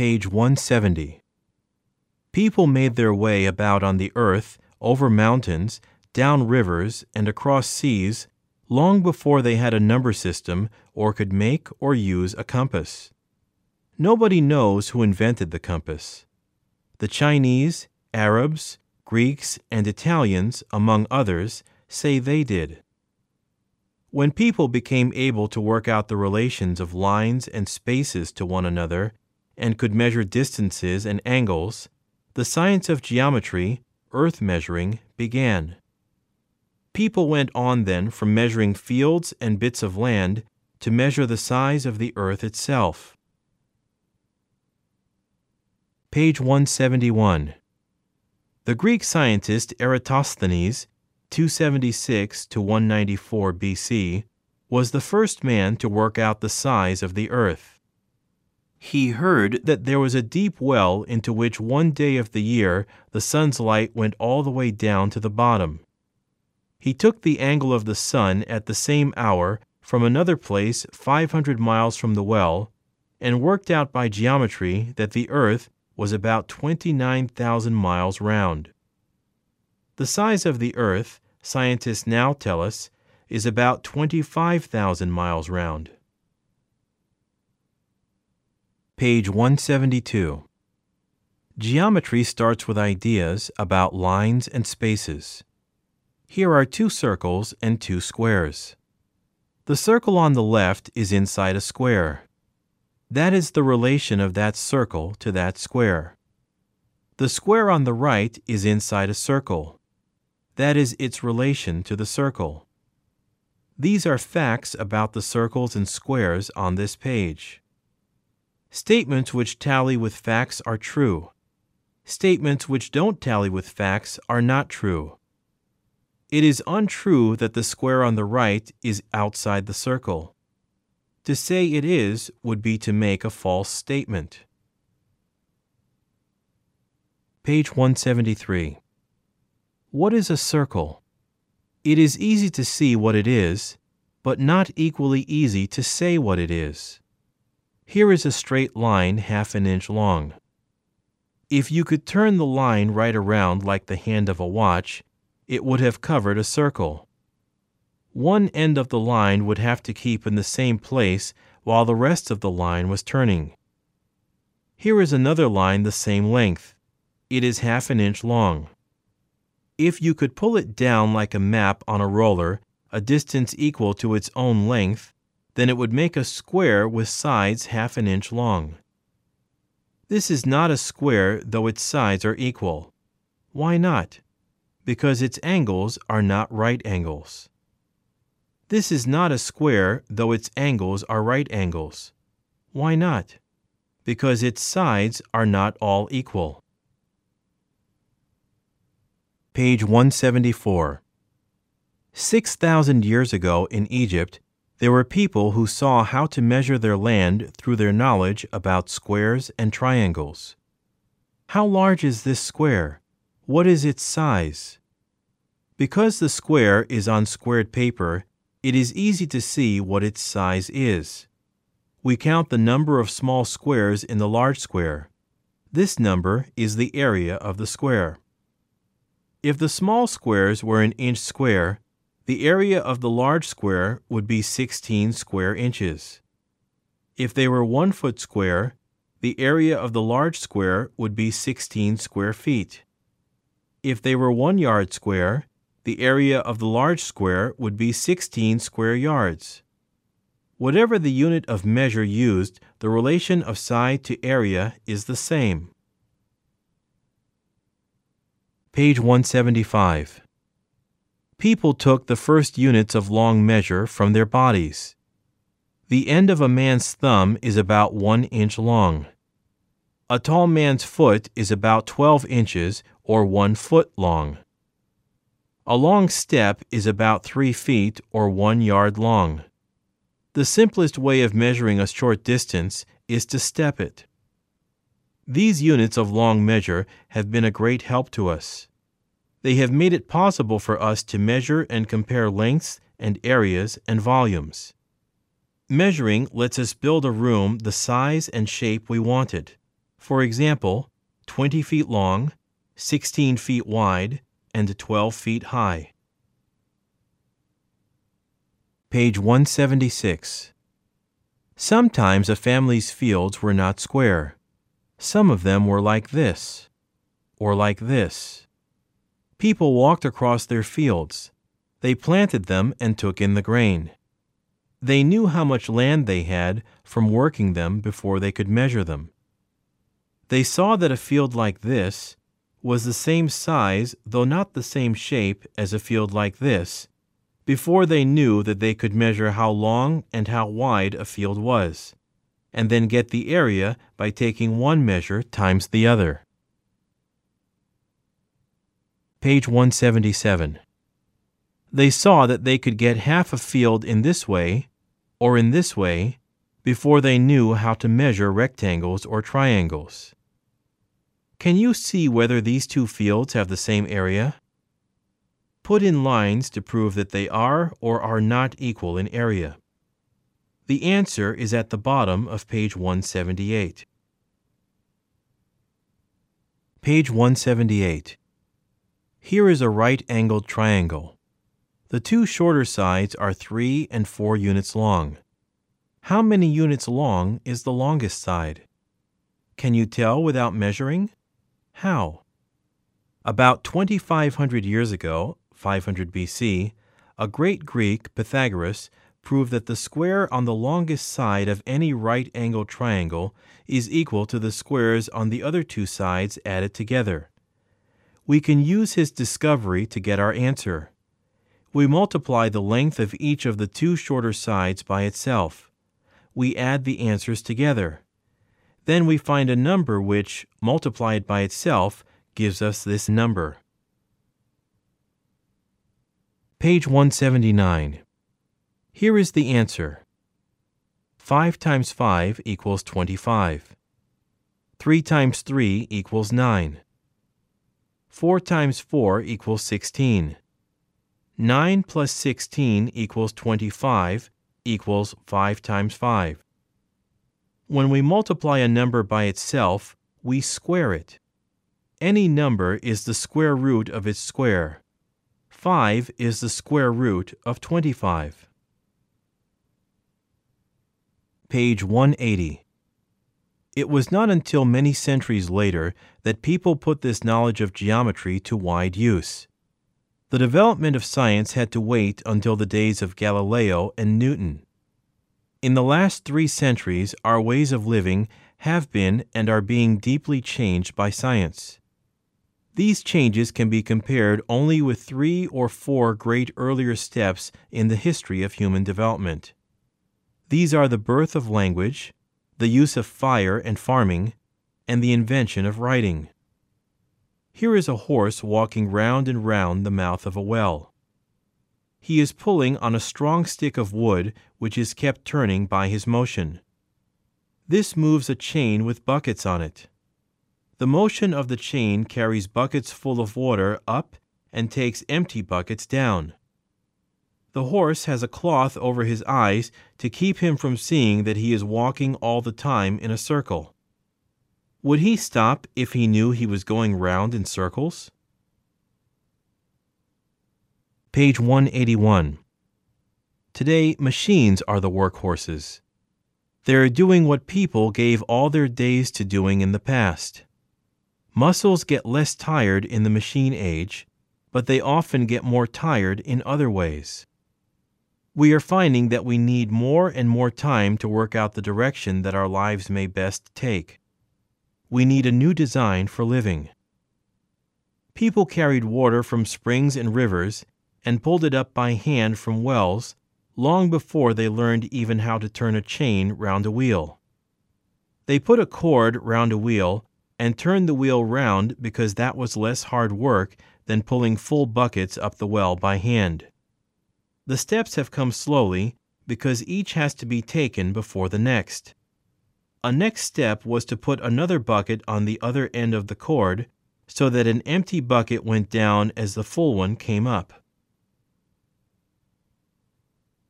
Page 170. People made their way about on the earth, over mountains, down rivers, and across seas long before they had a number system or could make or use a compass. Nobody knows who invented the compass. The Chinese, Arabs, Greeks, and Italians, among others, say they did. When people became able to work out the relations of lines and spaces to one another and could measure distances and angles, the science of geometry, earth measuring, began. People went on then from measuring fields and bits of land to measure the size of the earth itself. Page 171. The Greek scientist Eratosthenes 276 to 194 BC, was the first man to work out the size of the earth. He heard that there was a deep well into which one day of the year the sun's light went all the way down to the bottom. He took the angle of the sun at the same hour from another place 500 miles from the well and worked out by geometry that the earth was about 29,000 miles round. The size of the Earth, scientists now tell us, is about 25,000 miles round. Page 172. Geometry starts with ideas about lines and spaces. Here are two circles and two squares. The circle on the left is inside a square. That is the relation of that circle to that square. The square on the right is inside a circle that is its relation to the circle. These are facts about the circles and squares on this page. Statements which tally with facts are true. Statements which don't tally with facts are not true. It is untrue that the square on the right is outside the circle. To say it is would be to make a false statement. Page 173. What is a circle? It is easy to see what it is, but not equally easy to say what it is. Here is a straight line half an inch long. If you could turn the line right around like the hand of a watch, it would have covered a circle. One end of the line would have to keep in the same place while the rest of the line was turning. Here is another line the same length. It is half an inch long. If you could pull it down like a map on a roller, a distance equal to its own length, then it would make a square with sides half an inch long. This is not a square though its sides are equal. Why not? Because its angles are not right angles. This is not a square though its angles are right angles. Why not? Because its sides are not all equal. Page 174. Six thousand years ago in Egypt, there were people who saw how to measure their land through their knowledge about squares and triangles. How large is this square? What is its size? Because the square is on squared paper, it is easy to see what its size is. We count the number of small squares in the large square. This number is the area of the square. If the small squares were an inch square, the area of the large square would be 16 square inches. If they were one foot square, the area of the large square would be 16 square feet. If they were one yard square, the area of the large square would be 16 square yards. Whatever the unit of measure used, the relation of side to area is the same. Page 175. People took the first units of long measure from their bodies. The end of a man's thumb is about one inch long. A tall man's foot is about 12 inches or one foot long. A long step is about three feet or one yard long. The simplest way of measuring a short distance is to step it. These units of long measure have been a great help to us. They have made it possible for us to measure and compare lengths and areas and volumes. Measuring lets us build a room the size and shape we wanted. For example, 20 feet long, 16 feet wide, and 12 feet high. Page 176. Sometimes a family's fields were not square. Some of them were like this, or like this. People walked across their fields. They planted them and took in the grain. They knew how much land they had from working them before they could measure them. They saw that a field like this was the same size, though not the same shape, as a field like this, before they knew that they could measure how long and how wide a field was, and then get the area by taking one measure times the other. Page 177. They saw that they could get half a field in this way, or in this way, before they knew how to measure rectangles or triangles. Can you see whether these two fields have the same area? Put in lines to prove that they are or are not equal in area. The answer is at the bottom of page 178. Page 178. Here is a right-angled triangle. The two shorter sides are 3 and 4 units long. How many units long is the longest side? Can you tell without measuring? How? About 2,500 years ago, 500 BC, a great Greek, Pythagoras, proved that the square on the longest side of any right angled triangle is equal to the squares on the other two sides added together. We can use his discovery to get our answer. We multiply the length of each of the two shorter sides by itself. We add the answers together. Then we find a number which, multiplied by itself, gives us this number. Page 179. Here is the answer. 5 times 5 equals 25. 3 times 3 equals 9. 4 times 4 equals 16. 9 plus 16 equals 25 equals 5 times 5. When we multiply a number by itself, we square it. Any number is the square root of its square. 5 is the square root of 25. Page 180. It was not until many centuries later that people put this knowledge of geometry to wide use. The development of science had to wait until the days of Galileo and Newton. In the last three centuries, our ways of living have been and are being deeply changed by science. These changes can be compared only with three or four great earlier steps in the history of human development. These are the birth of language, the use of fire and farming, and the invention of writing. Here is a horse walking round and round the mouth of a well. He is pulling on a strong stick of wood which is kept turning by his motion. This moves a chain with buckets on it. The motion of the chain carries buckets full of water up and takes empty buckets down. The horse has a cloth over his eyes to keep him from seeing that he is walking all the time in a circle. Would he stop if he knew he was going round in circles? Page 181. Today, machines are the workhorses. They are doing what people gave all their days to doing in the past. Muscles get less tired in the machine age, but they often get more tired in other ways. We are finding that we need more and more time to work out the direction that our lives may best take. We need a new design for living. People carried water from springs and rivers and pulled it up by hand from wells long before they learned even how to turn a chain round a wheel. They put a cord round a wheel and turned the wheel round because that was less hard work than pulling full buckets up the well by hand. The steps have come slowly because each has to be taken before the next. A next step was to put another bucket on the other end of the cord so that an empty bucket went down as the full one came up.